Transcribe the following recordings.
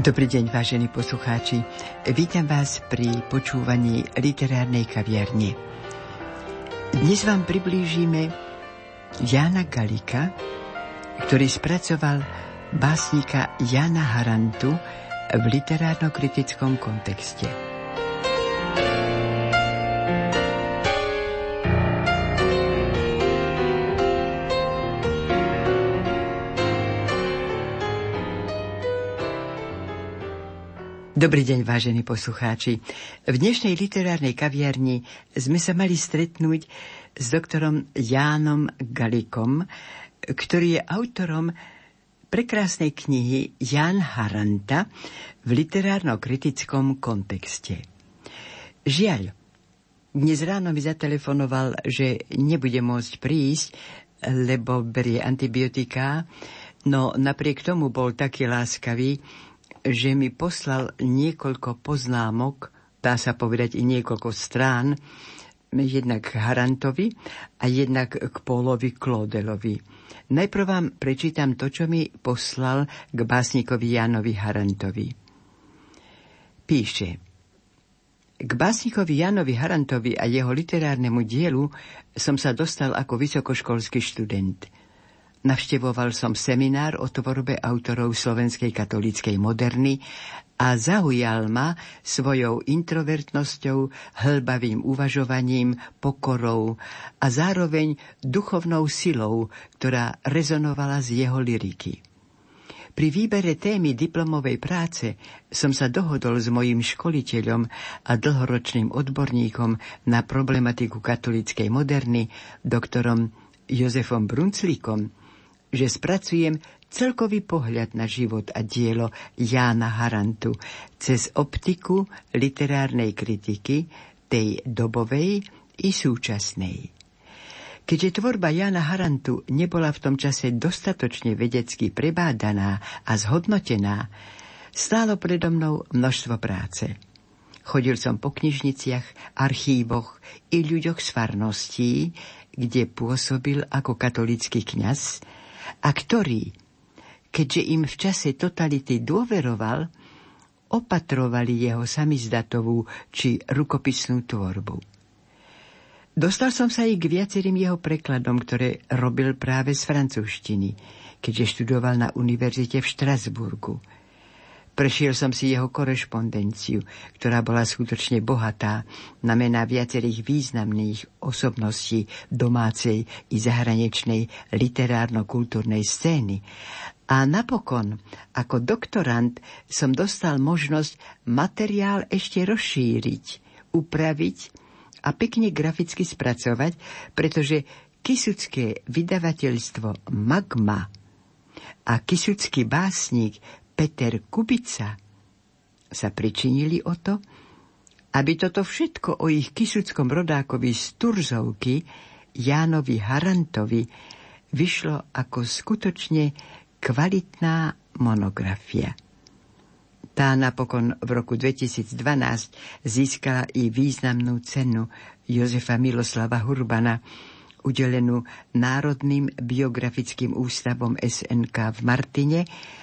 Dobrý deň, vážení poslucháči. Vítam vás pri počúvaní literárnej kaviarne. Dnes vám priblížime Jana Galika, ktorý spracoval básnika Jana Harantu v literárno-kritickom kontexte. Dobrý deň, vážení poslucháči. V dnešnej literárnej kaviarni sme sa mali stretnúť s doktorom Jánom Galikom, ktorý je autorom prekrásnej knihy Jan Haranta v literárno-kritickom kontexte. Žiaľ, dnes ráno mi zatelefonoval, že nebude môcť prísť, lebo berie antibiotika, no napriek tomu bol taký láskavý, že mi poslal niekoľko poznámok, dá sa povedať i niekoľko strán, jednak Harantovi a jednak k Pólovi Klodelovi. Najprv vám prečítam to, čo mi poslal k básnikovi Janovi Harantovi. Píše, k básnikovi Janovi Harantovi a jeho literárnemu dielu som sa dostal ako vysokoškolský študent – Navštevoval som seminár o tvorbe autorov slovenskej katolíckej moderny a zaujal ma svojou introvertnosťou, hlbavým uvažovaním, pokorou a zároveň duchovnou silou, ktorá rezonovala z jeho liriky. Pri výbere témy diplomovej práce som sa dohodol s mojím školiteľom a dlhoročným odborníkom na problematiku katolíckej moderny, doktorom Jozefom Brunclíkom, že spracujem celkový pohľad na život a dielo Jána Harantu cez optiku literárnej kritiky, tej dobovej i súčasnej. Keďže tvorba Jana Harantu nebola v tom čase dostatočne vedecky prebádaná a zhodnotená, stálo predo mnou množstvo práce. Chodil som po knižniciach, archívoch i ľuďoch z farností, kde pôsobil ako katolický kňaz, a ktorý, keďže im v čase totality dôveroval, opatrovali jeho samizdatovú či rukopisnú tvorbu. Dostal som sa i k viacerým jeho prekladom, ktoré robil práve z francúzštiny, keďže študoval na univerzite v Štrasburgu – Prešiel som si jeho korešpondenciu, ktorá bola skutočne bohatá na mená viacerých významných osobností domácej i zahraničnej literárno-kultúrnej scény. A napokon, ako doktorant, som dostal možnosť materiál ešte rozšíriť, upraviť a pekne graficky spracovať, pretože kisucké vydavateľstvo Magma a kisucký básnik Peter Kubica sa pričinili o to, aby toto všetko o ich kisuckom rodákovi z Turzovky, Jánovi Harantovi, vyšlo ako skutočne kvalitná monografia. Tá napokon v roku 2012 získala i významnú cenu Jozefa Miloslava Hurbana, udelenú Národným biografickým ústavom SNK v Martine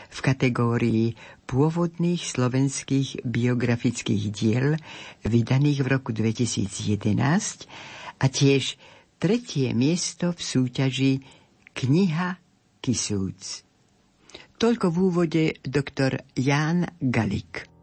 v kategórii pôvodných slovenských biografických diel vydaných v roku 2011 a tiež tretie miesto v súťaži Kniha Kisúc. Toľko v úvode doktor Ján Galik.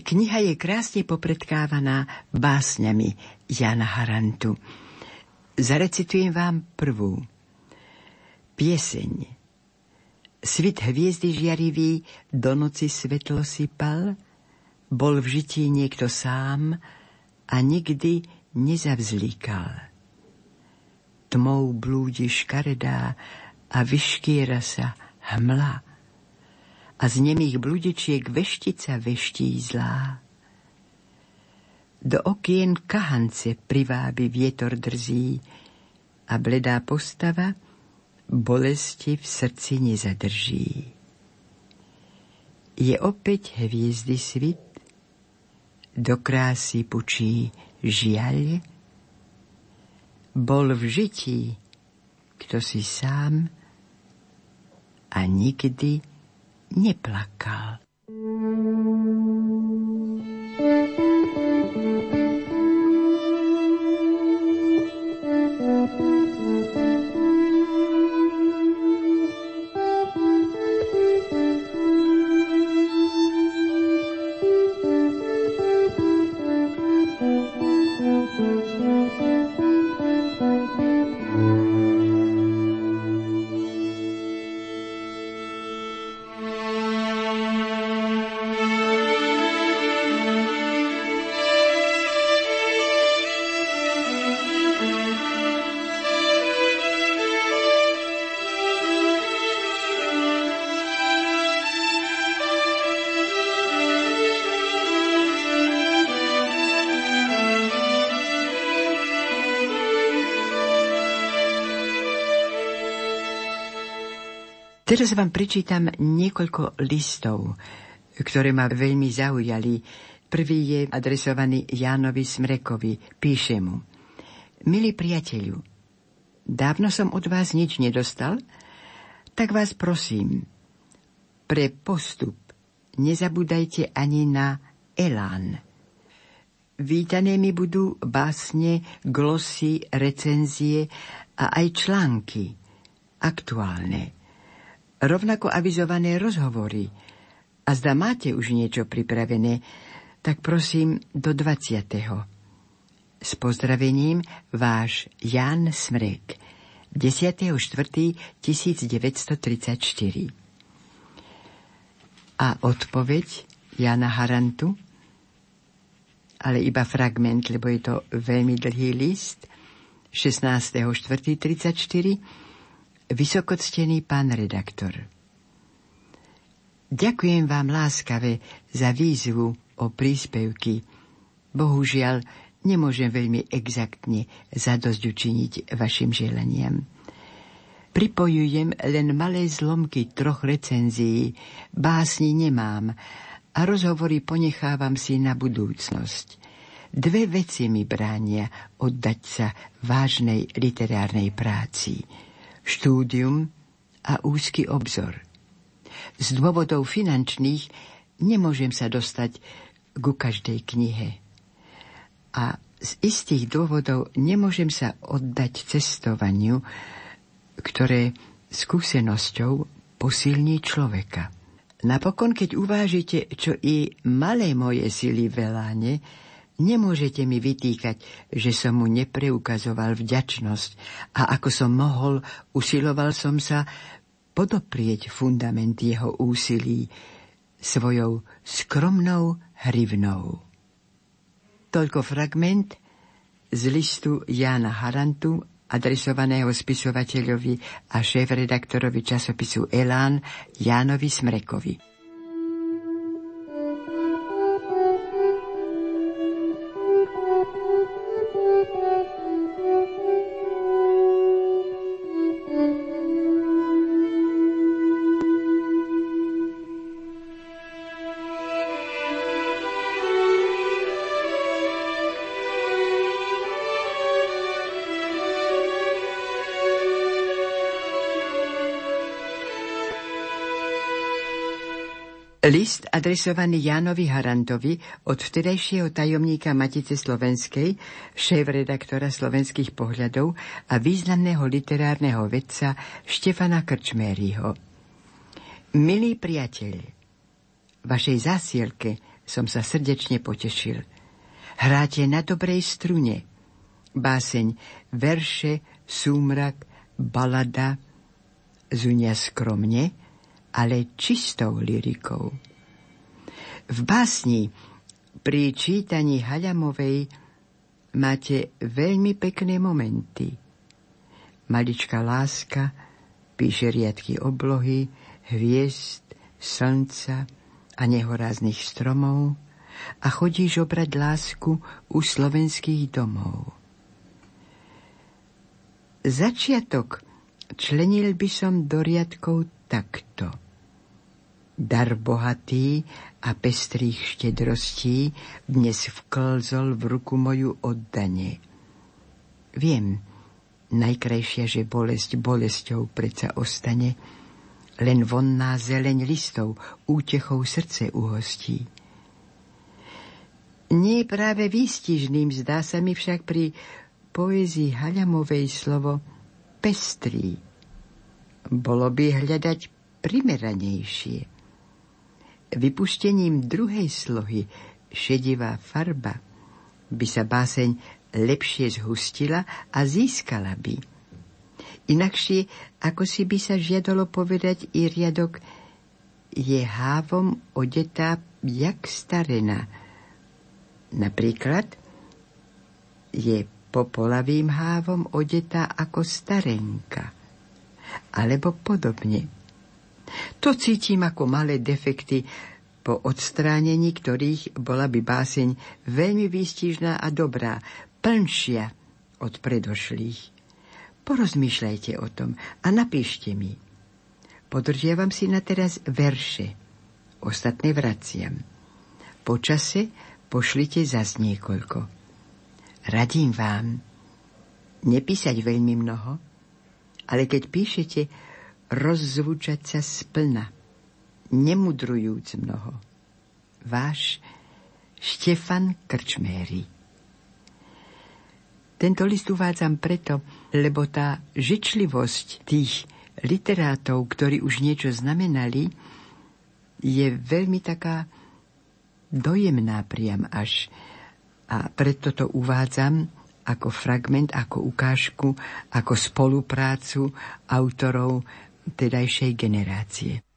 Kniha je krásne popredkávaná básňami Jana Harantu. Zarecitujem vám prvú. Pieseň Svit hviezdy žiarivý do noci svetlo sypal, bol v žití niekto sám a nikdy nezavzlíkal. Tmou blúdi škaredá a vyškiera sa hmla a z nemých bludičiek veštica veští zlá. Do okien kahance privábi vietor drzí a bledá postava – bolesti v srdci nezadrží. Je opäť hviezdy svit, do krásy pučí žiaľ, bol v žití, kto si sám a nikdy neplakal. Teraz vám prečítam niekoľko listov, ktoré ma veľmi zaujali. Prvý je adresovaný Jánovi Smrekovi. Píše mu. Milý priateľu, dávno som od vás nič nedostal, tak vás prosím, pre postup nezabúdajte ani na elán. Vítané mi budú básne, glosy, recenzie a aj články aktuálne rovnako avizované rozhovory. A zda máte už niečo pripravené, tak prosím do 20. S pozdravením váš Jan Smrek. 10.4.1934 A odpoveď Jana Harantu, ale iba fragment, lebo je to veľmi dlhý list, 16.4.34 Vysokoctený pán redaktor. Ďakujem vám láskave za výzvu o príspevky. Bohužiaľ, nemôžem veľmi exaktne zadosť učiniť vašim želaniam. Pripojujem len malé zlomky troch recenzií, básni nemám a rozhovory ponechávam si na budúcnosť. Dve veci mi bránia oddať sa vážnej literárnej práci – štúdium a úzky obzor. Z dôvodov finančných nemôžem sa dostať ku každej knihe. A z istých dôvodov nemôžem sa oddať cestovaniu, ktoré skúsenosťou posilní človeka. Napokon, keď uvážite, čo i malé moje sily veláne, Nemôžete mi vytýkať, že som mu nepreukazoval vďačnosť a ako som mohol, usiloval som sa podoprieť fundament jeho úsilí svojou skromnou hrivnou. Toľko fragment z listu Jána Harantu, adresovaného spisovateľovi a šéf-redaktorovi časopisu Elán Jánovi Smrekovi. List adresovaný Jánovi Harantovi od vtedajšieho tajomníka Matice Slovenskej, šéf-redaktora slovenských pohľadov a významného literárneho vedca Štefana Krčmériho. Milý priateľ, vašej zásielke som sa srdečne potešil. Hráte na dobrej strune. Báseň, verše, súmrak, balada, zunia skromne, ale čistou lyrikou. V básni pri čítaní Haľamovej máte veľmi pekné momenty. Maličká láska píše riadky oblohy, hviezd, slnca a nehoráznych stromov a chodíš obrať lásku u slovenských domov. Začiatok členil by som do riadkov takto – Dar bohatý a pestrých štedrostí dnes vklzol v ruku moju oddanie. Viem, najkrajšia, že bolesť bolesťou predsa ostane, len vonná zeleň listov útechou srdce uhostí. Nie práve výstižným zdá sa mi však pri poézii Haľamovej slovo pestrý. Bolo by hľadať primeranejšie vypuštením druhej slohy šedivá farba by sa báseň lepšie zhustila a získala by. Inakšie, ako si by sa žiadalo povedať i riadok je hávom odetá jak starena. Napríklad je popolavým hávom odetá ako starenka. Alebo podobne. To cítim ako malé defekty, po odstránení ktorých bola by báseň veľmi výstižná a dobrá, plnšia od predošlých. Porozmýšľajte o tom a napíšte mi. Podržiavam si na teraz verše. Ostatné vraciam. Po čase pošlite zas niekoľko. Radím vám nepísať veľmi mnoho, ale keď píšete, rozzvučať sa splna, nemudrujúc mnoho. Váš Štefan Krčméry Tento list uvádzam preto, lebo tá žičlivosť tých literátov, ktorí už niečo znamenali, je veľmi taká dojemná priam až. A preto to uvádzam ako fragment, ako ukážku, ako spoluprácu autorov tedajšej generácie.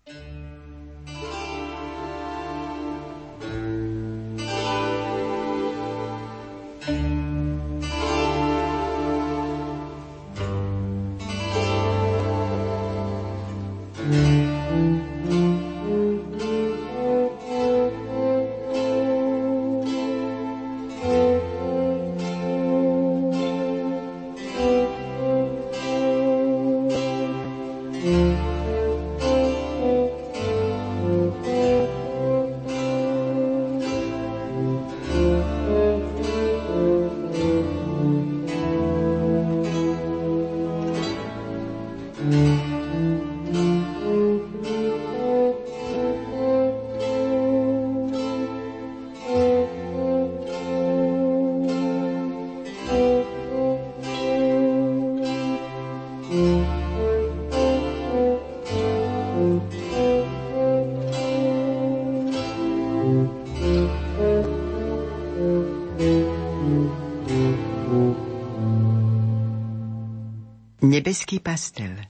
Nebeský pastel.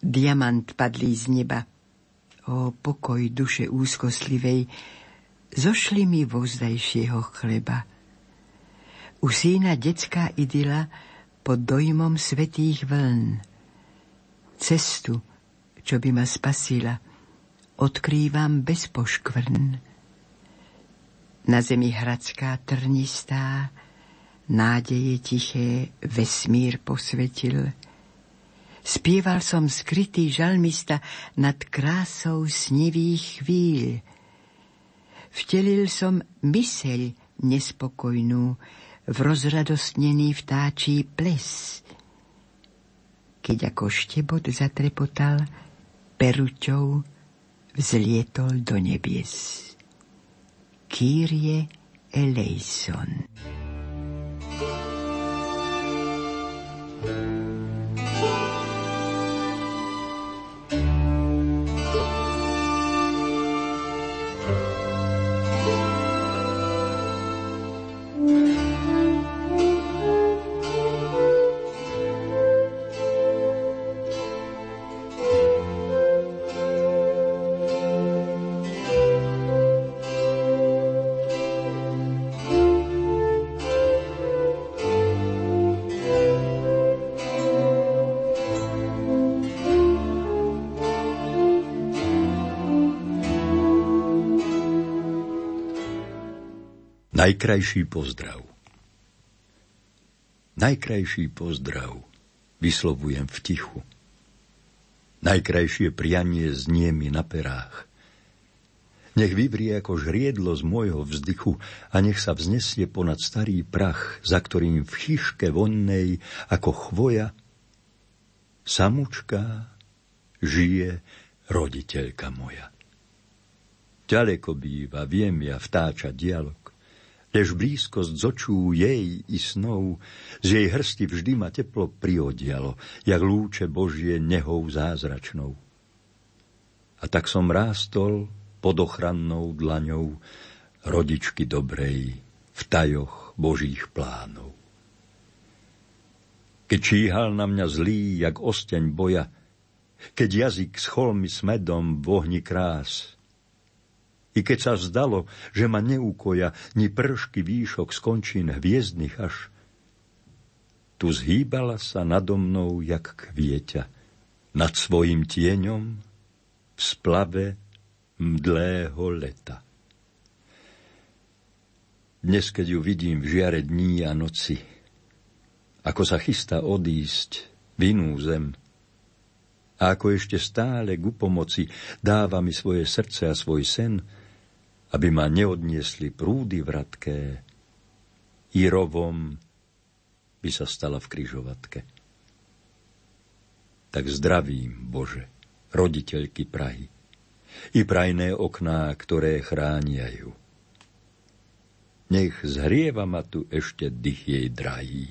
Diamant padlý z neba. O pokoj duše úzkoslivej, zošli mi vozdajšieho chleba. U sína detská idyla pod dojmom svetých vln. Cestu, čo by ma spasila, odkrývam bez poškvrn. Na zemi hradská trnistá, nádeje tiché vesmír posvetil. Spieval som skrytý žalmista nad krásou snivých chvíľ. Vtelil som myseľ nespokojnú v rozradostnený vtáčí ples. Keď ako štebot zatrepotal, peruťou vzlietol do nebies. Kyrie eleison. Thank you. Najkrajší pozdrav. Najkrajší pozdrav vyslovujem v tichu. Najkrajšie prianie znie mi na perách. Nech vyvrie ako žriedlo z môjho vzdychu a nech sa vznesie ponad starý prach, za ktorým v chyške vonnej ako chvoja samučka žije roditeľka moja. Ďaleko býva, viem ja vtáča dialog, Lež blízkosť z očú jej i snov, z jej hrsti vždy ma teplo priodialo, jak lúče Božie nehou zázračnou. A tak som rástol pod ochrannou dlaňou rodičky dobrej v tajoch Božích plánov. Keď číhal na mňa zlý, jak osteň boja, keď jazyk schol mi smedom v ohni krás, i keď sa zdalo, že ma neúkoja ni pršky výšok skončín hviezdnych až. Tu zhýbala sa nado mnou, jak kvieťa, nad svojim tieňom v splave mdlého leta. Dnes, keď ju vidím v žiare dní a noci, ako sa chystá odísť v inú zem, a ako ešte stále ku pomoci dáva mi svoje srdce a svoj sen, aby ma neodniesli prúdy vratké, i rovom by sa stala v kryžovatke. Tak zdravím, Bože, roditeľky Prahy, i prajné okná, ktoré chránia ju. Nech zhrieva ma tu ešte dých jej drahý,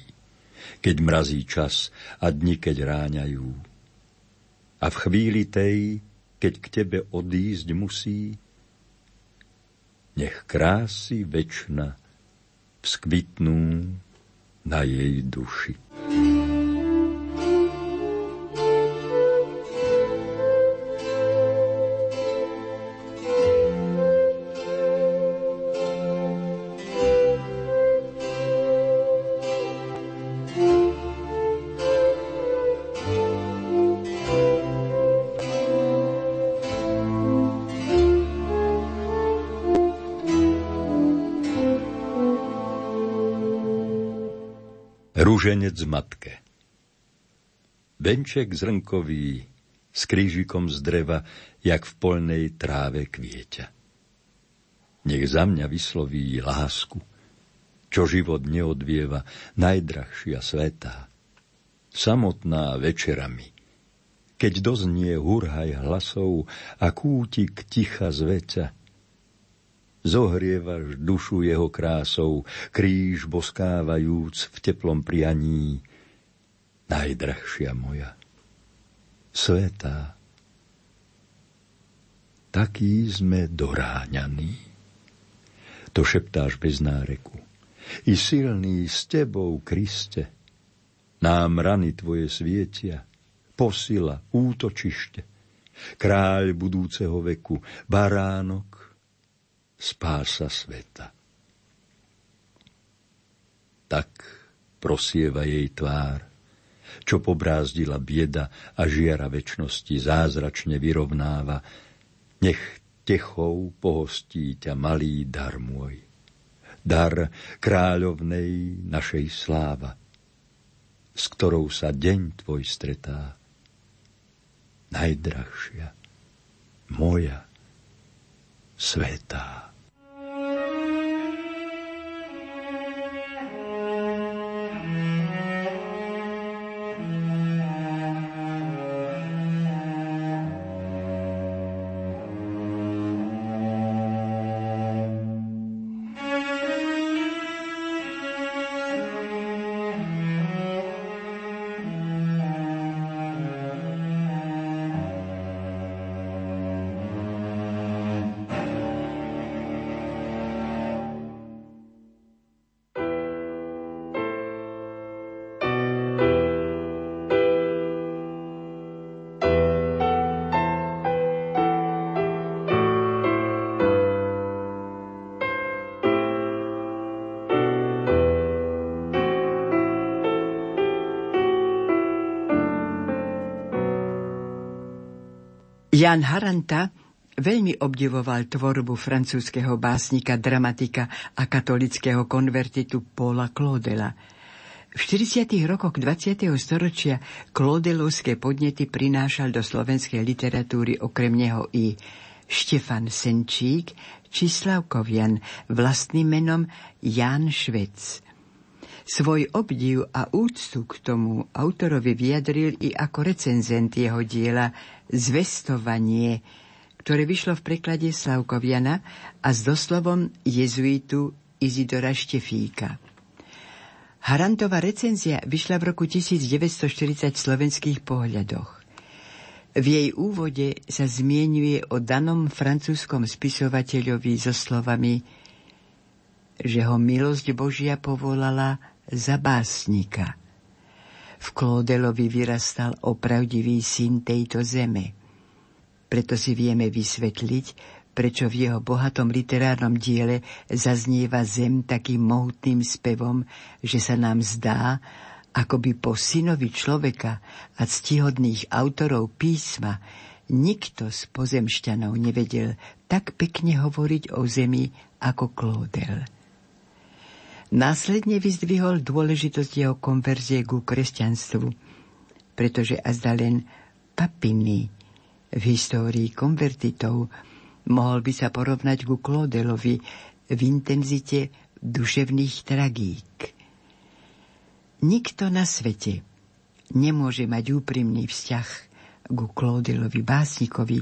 keď mrazí čas a dni, keď ráňajú. A v chvíli tej, keď k tebe odísť musí, nech krásy večna vzkvitnú na jej duši. Rúženec matke Benček zrnkový s krížikom z dreva, jak v polnej tráve kvieťa. Nech za mňa vysloví lásku, čo život neodvieva, najdrahšia svetá. Samotná večerami, keď doznie hurhaj hlasov a kútik ticha zveca, zohrievaš dušu jeho krásou, kríž boskávajúc v teplom prianí. Najdrahšia moja, svetá, taký sme doráňaní. To šeptáš bez náreku. I silný s tebou, Kriste, nám rany tvoje svietia, posila, útočište, kráľ budúceho veku, baránok, spása sveta. Tak prosieva jej tvár, čo pobrázdila bieda a žiara väčšnosti zázračne vyrovnáva, nech techou pohostí ťa malý dar môj. Dar kráľovnej našej sláva, s ktorou sa deň tvoj stretá. Najdrahšia, moja, svetá. Jan Haranta Veľmi obdivoval tvorbu francúzského básnika, dramatika a katolického konvertitu Paula Claudela. V 40. rokoch 20. storočia Claudelovské podnety prinášal do slovenskej literatúry okrem neho i Štefan Senčík či Slavkovian vlastným menom Jan Švec. Svoj obdiv a úctu k tomu autorovi vyjadril i ako recenzent jeho diela Zvestovanie, ktoré vyšlo v preklade Slavkoviana a s doslovom jezuitu Izidora Štefíka. Harantová recenzia vyšla v roku 1940 v slovenských pohľadoch. V jej úvode sa zmienuje o danom francúzskom spisovateľovi so slovami, že ho milosť Božia povolala za básnika. V Klódelovi vyrastal opravdivý syn tejto zeme – preto si vieme vysvetliť, prečo v jeho bohatom literárnom diele zaznieva zem takým mohutným spevom, že sa nám zdá, ako by po synovi človeka a ctihodných autorov písma nikto z pozemšťanov nevedel tak pekne hovoriť o zemi ako Klódel. Následne vyzdvihol dôležitosť jeho konverzie ku kresťanstvu, pretože azda len papiny v histórii konvertitov, mohol by sa porovnať ku Klodelovi v intenzite duševných tragík. Nikto na svete nemôže mať úprimný vzťah ku Klodelovi básnikovi,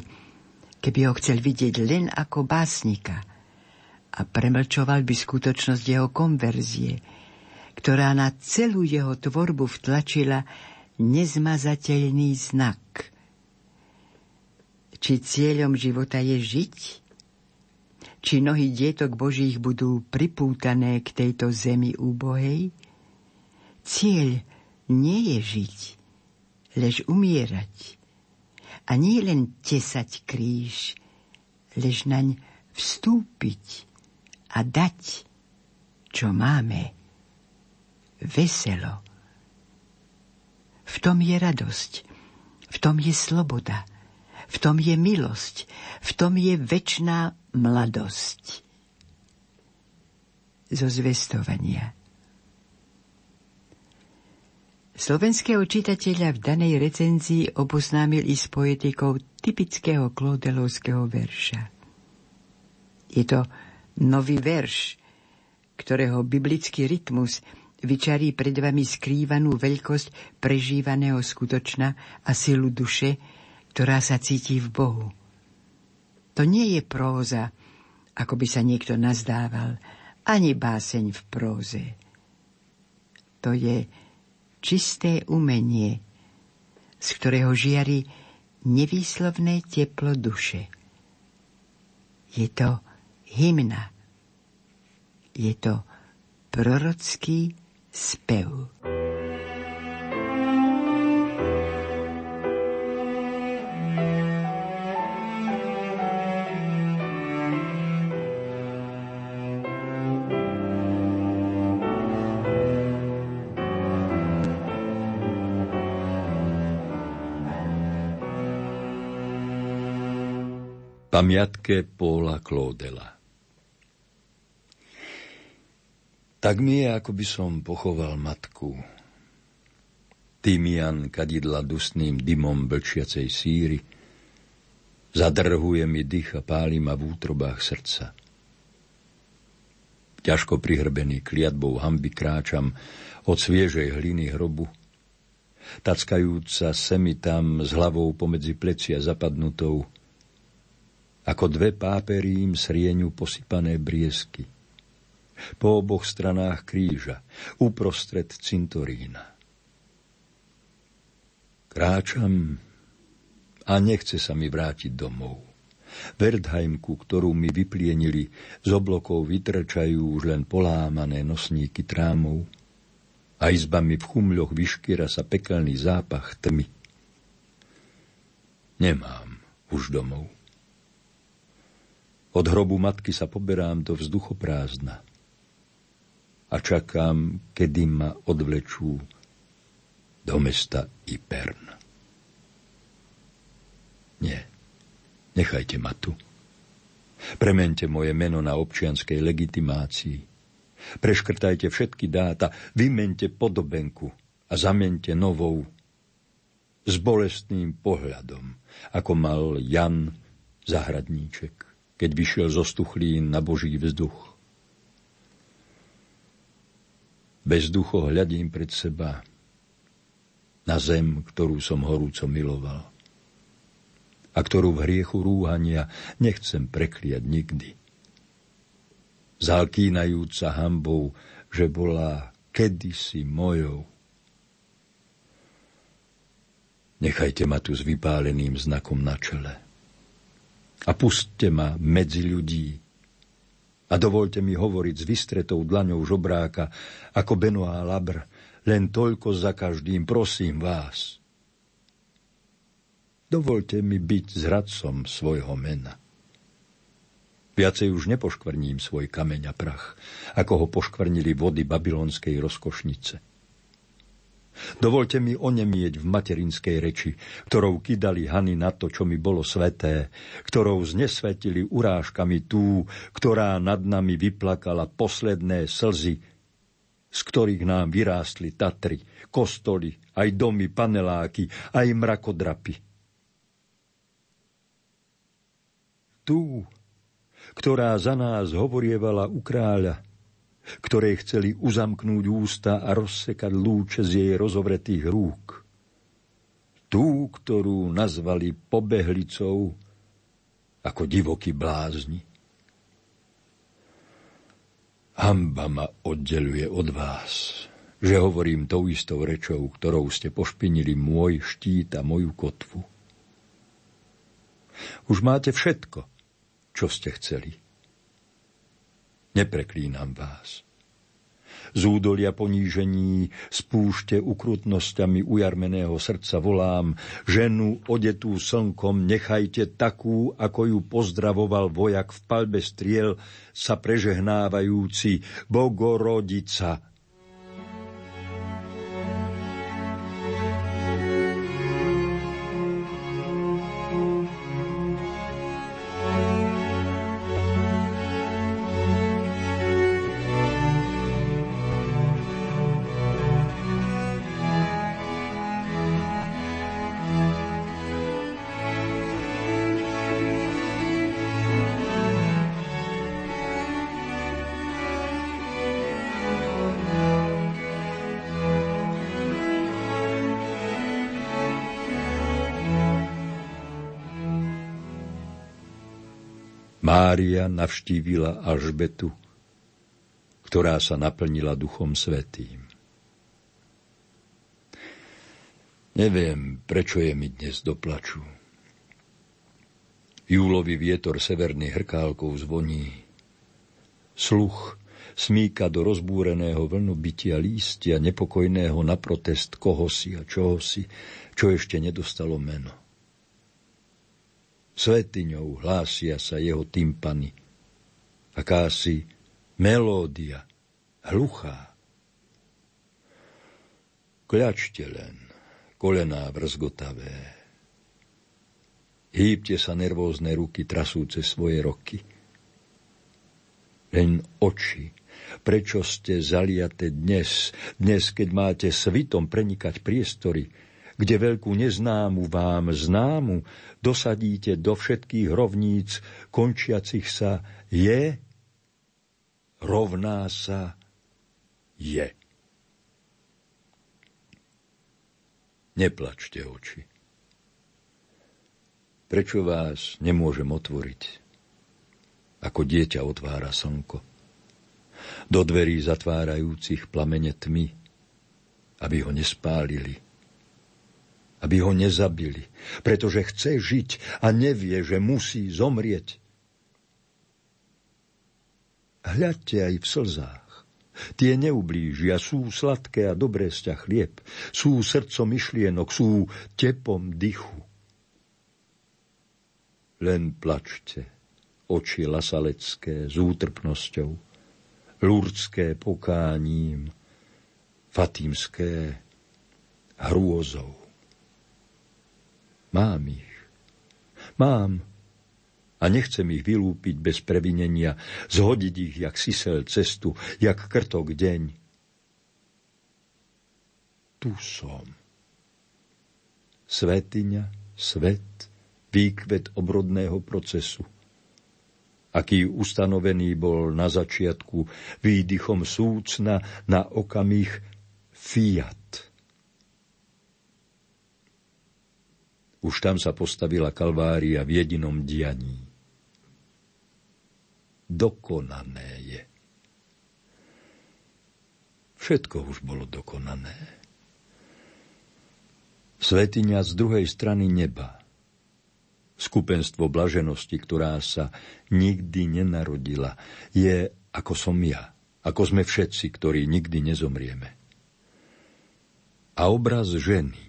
keby ho chcel vidieť len ako básnika a premlčoval by skutočnosť jeho konverzie, ktorá na celú jeho tvorbu vtlačila nezmazateľný znak – či cieľom života je žiť? Či nohy dietok Božích budú pripútané k tejto zemi úbohej? Cieľ nie je žiť, lež umierať. A nie len tesať kríž, lež naň vstúpiť a dať, čo máme. Veselo. V tom je radosť, v tom je sloboda – v tom je milosť, v tom je väčšiná mladosť. Zo zvestovania. Slovenského čitateľa v danej recenzii oboznámil i s poetikou typického klodelovského verša. Je to nový verš, ktorého biblický rytmus vyčarí pred vami skrývanú veľkosť prežívaného skutočna a silu duše, ktorá sa cíti v Bohu. To nie je próza, ako by sa niekto nazdával, ani báseň v próze. To je čisté umenie, z ktorého žiari nevýslovné teplo duše. Je to hymna. Je to prorocký spev. Pamiatke Póla Klódela Tak mi je, ako by som pochoval matku. Tymian kadidla dusným dymom blčiacej síry, zadrhuje mi dých a páli ma v útrobách srdca. Ťažko prihrbený kliatbou hamby kráčam od sviežej hliny hrobu, tackajúca semi tam s hlavou pomedzi plecia zapadnutou, ako dve páperím srieňu posypané briesky. Po oboch stranách kríža, uprostred cintorína. Kráčam a nechce sa mi vrátiť domov. Verdheimku, ktorú mi vyplienili, z oblokov vytrčajú už len polámané nosníky trámov a izbami v chumľoch vyškyra sa pekelný zápach tmy. Nemám už domov. Od hrobu matky sa poberám do vzduchoprázdna a čakám, kedy ma odvlečú do mesta Ipern. Nie, Nechajte ma tu. Premente moje meno na občianskej legitimácii. Preškrtajte všetky dáta, vymente podobenku a zamente novou s bolestným pohľadom, ako mal Jan Zahradníček, keď vyšiel zo stuchlín na Boží vzduch. Bezducho hľadím pred seba na zem, ktorú som horúco miloval a ktorú v hriechu rúhania nechcem prekliať nikdy. Zalkínajúca hambou, že bola kedysi mojou. Nechajte ma tu s vypáleným znakom na čele. A puste ma medzi ľudí. A dovolte mi hovoriť s vystretou dlaňou žobráka, ako Benoá Labr, len toľko za každým, prosím vás. Dovolte mi byť zradcom svojho mena. Viacej už nepoškvrním svoj kameň a prach, ako ho poškvrnili vody babylonskej rozkošnice. Dovolte mi onemieť v materinskej reči, ktorou kydali hany na to, čo mi bolo sveté, ktorou znesvetili urážkami tú, ktorá nad nami vyplakala posledné slzy, z ktorých nám vyrástli Tatry, kostoly, aj domy, paneláky, aj mrakodrapy. Tú, ktorá za nás hovorievala u kráľa, ktoré chceli uzamknúť ústa a rozsekať lúče z jej rozovretých rúk. Tú, ktorú nazvali pobehlicou ako divoký blázni. Hamba ma oddeluje od vás, že hovorím tou istou rečou, ktorou ste pošpinili môj štít a moju kotvu. Už máte všetko, čo ste chceli nepreklínam vás. Z údolia ponížení, z púšte ukrutnosťami ujarmeného srdca volám, ženu odetú slnkom nechajte takú, ako ju pozdravoval vojak v palbe striel, sa prežehnávajúci Bogorodica, Mária navštívila Alžbetu, ktorá sa naplnila Duchom Svetým. Neviem, prečo je mi dnes doplaču. Júlový vietor severný hrkálkou zvoní. Sluch smíka do rozbúreného vlnu bytia lístia, nepokojného na protest kohosi a čohosi, čo ešte nedostalo meno. Svetiňou hlásia sa jeho tympany. Akási melódia, hluchá. Kľačte len, kolená vrzgotavé. Hýbte sa nervózne ruky trasúce svoje roky. Len oči, prečo ste zaliate dnes, dnes, keď máte svitom prenikať priestory, kde veľkú neznámu vám známu dosadíte do všetkých rovníc končiacich sa je, rovná sa je. Neplačte oči. Prečo vás nemôžem otvoriť, ako dieťa otvára slnko? Do dverí zatvárajúcich plamene tmy, aby ho nespálili – aby ho nezabili, pretože chce žiť a nevie, že musí zomrieť. Hľadte aj v slzách. Tie neublížia, sú sladké a dobré sťa chlieb, sú srdcom myšlienok, sú tepom dychu. Len plačte, oči lasalecké s útrpnosťou, lurdské pokáním, fatímské hrôzou. Mám ich. Mám a nechcem ich vylúpiť bez previnenia, zhodiť ich jak sisel cestu, jak krtok deň. Tu som. Svetiňa, svet, výkvet obrodného procesu. Aký ustanovený bol na začiatku výdychom súcna na okamih fiat. Už tam sa postavila kalvária v jedinom dianí dokonané je. Všetko už bolo dokonané. Svetiňa z druhej strany neba. Skupenstvo blaženosti, ktorá sa nikdy nenarodila, je ako som ja, ako sme všetci, ktorí nikdy nezomrieme. A obraz ženy,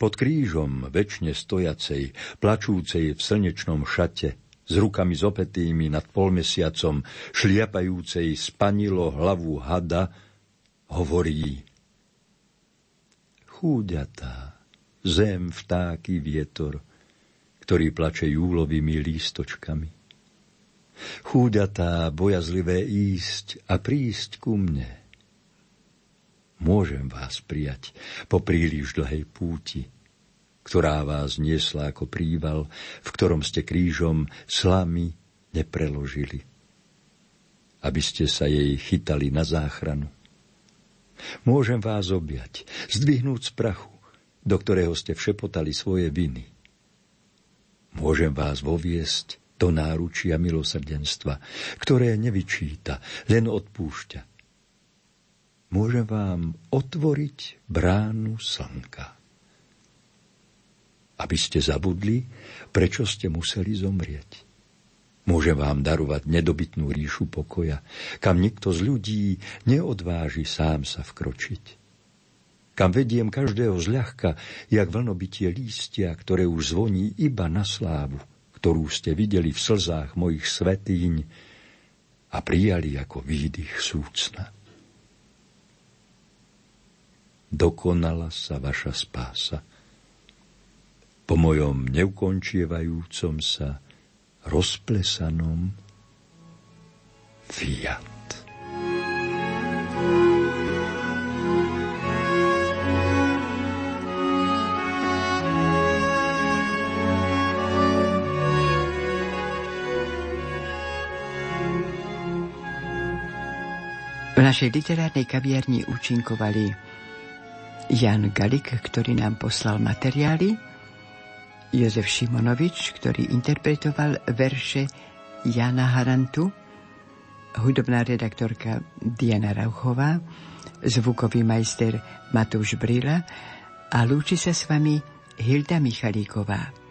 pod krížom väčšine stojacej, plačúcej v slnečnom šate, s rukami zopetými nad polmesiacom, šliapajúcej spanilo hlavu hada, hovorí Chúďatá, zem, vtáky, vietor, ktorý plače júlovými lístočkami. Chúďatá, bojazlivé ísť a prísť ku mne. Môžem vás prijať po príliš dlhej púti, ktorá vás niesla ako príval, v ktorom ste krížom slamy nepreložili, aby ste sa jej chytali na záchranu. Môžem vás objať, zdvihnúť z prachu, do ktorého ste všepotali svoje viny. Môžem vás voviesť do náručia milosrdenstva, ktoré nevyčíta, len odpúšťa. Môžem vám otvoriť bránu slnka aby ste zabudli, prečo ste museli zomrieť. Môže vám darovať nedobytnú ríšu pokoja, kam nikto z ľudí neodváži sám sa vkročiť. Kam vediem každého zľahka, jak vlnobytie lístia, ktoré už zvoní iba na slávu, ktorú ste videli v slzách mojich svetýň a prijali ako výdych súcna. Dokonala sa vaša spása – po mojom neukončievajúcom sa rozplesanom fiat. V našej literárnej kaviarni účinkovali Jan Galik, ktorý nám poslal materiály, Jozef Šimonovič, ktorý interpretoval verše Jana Harantu, hudobná redaktorka Diana Rauchová, zvukový majster Matúš Brila a lúči sa s vami Hilda Michalíková.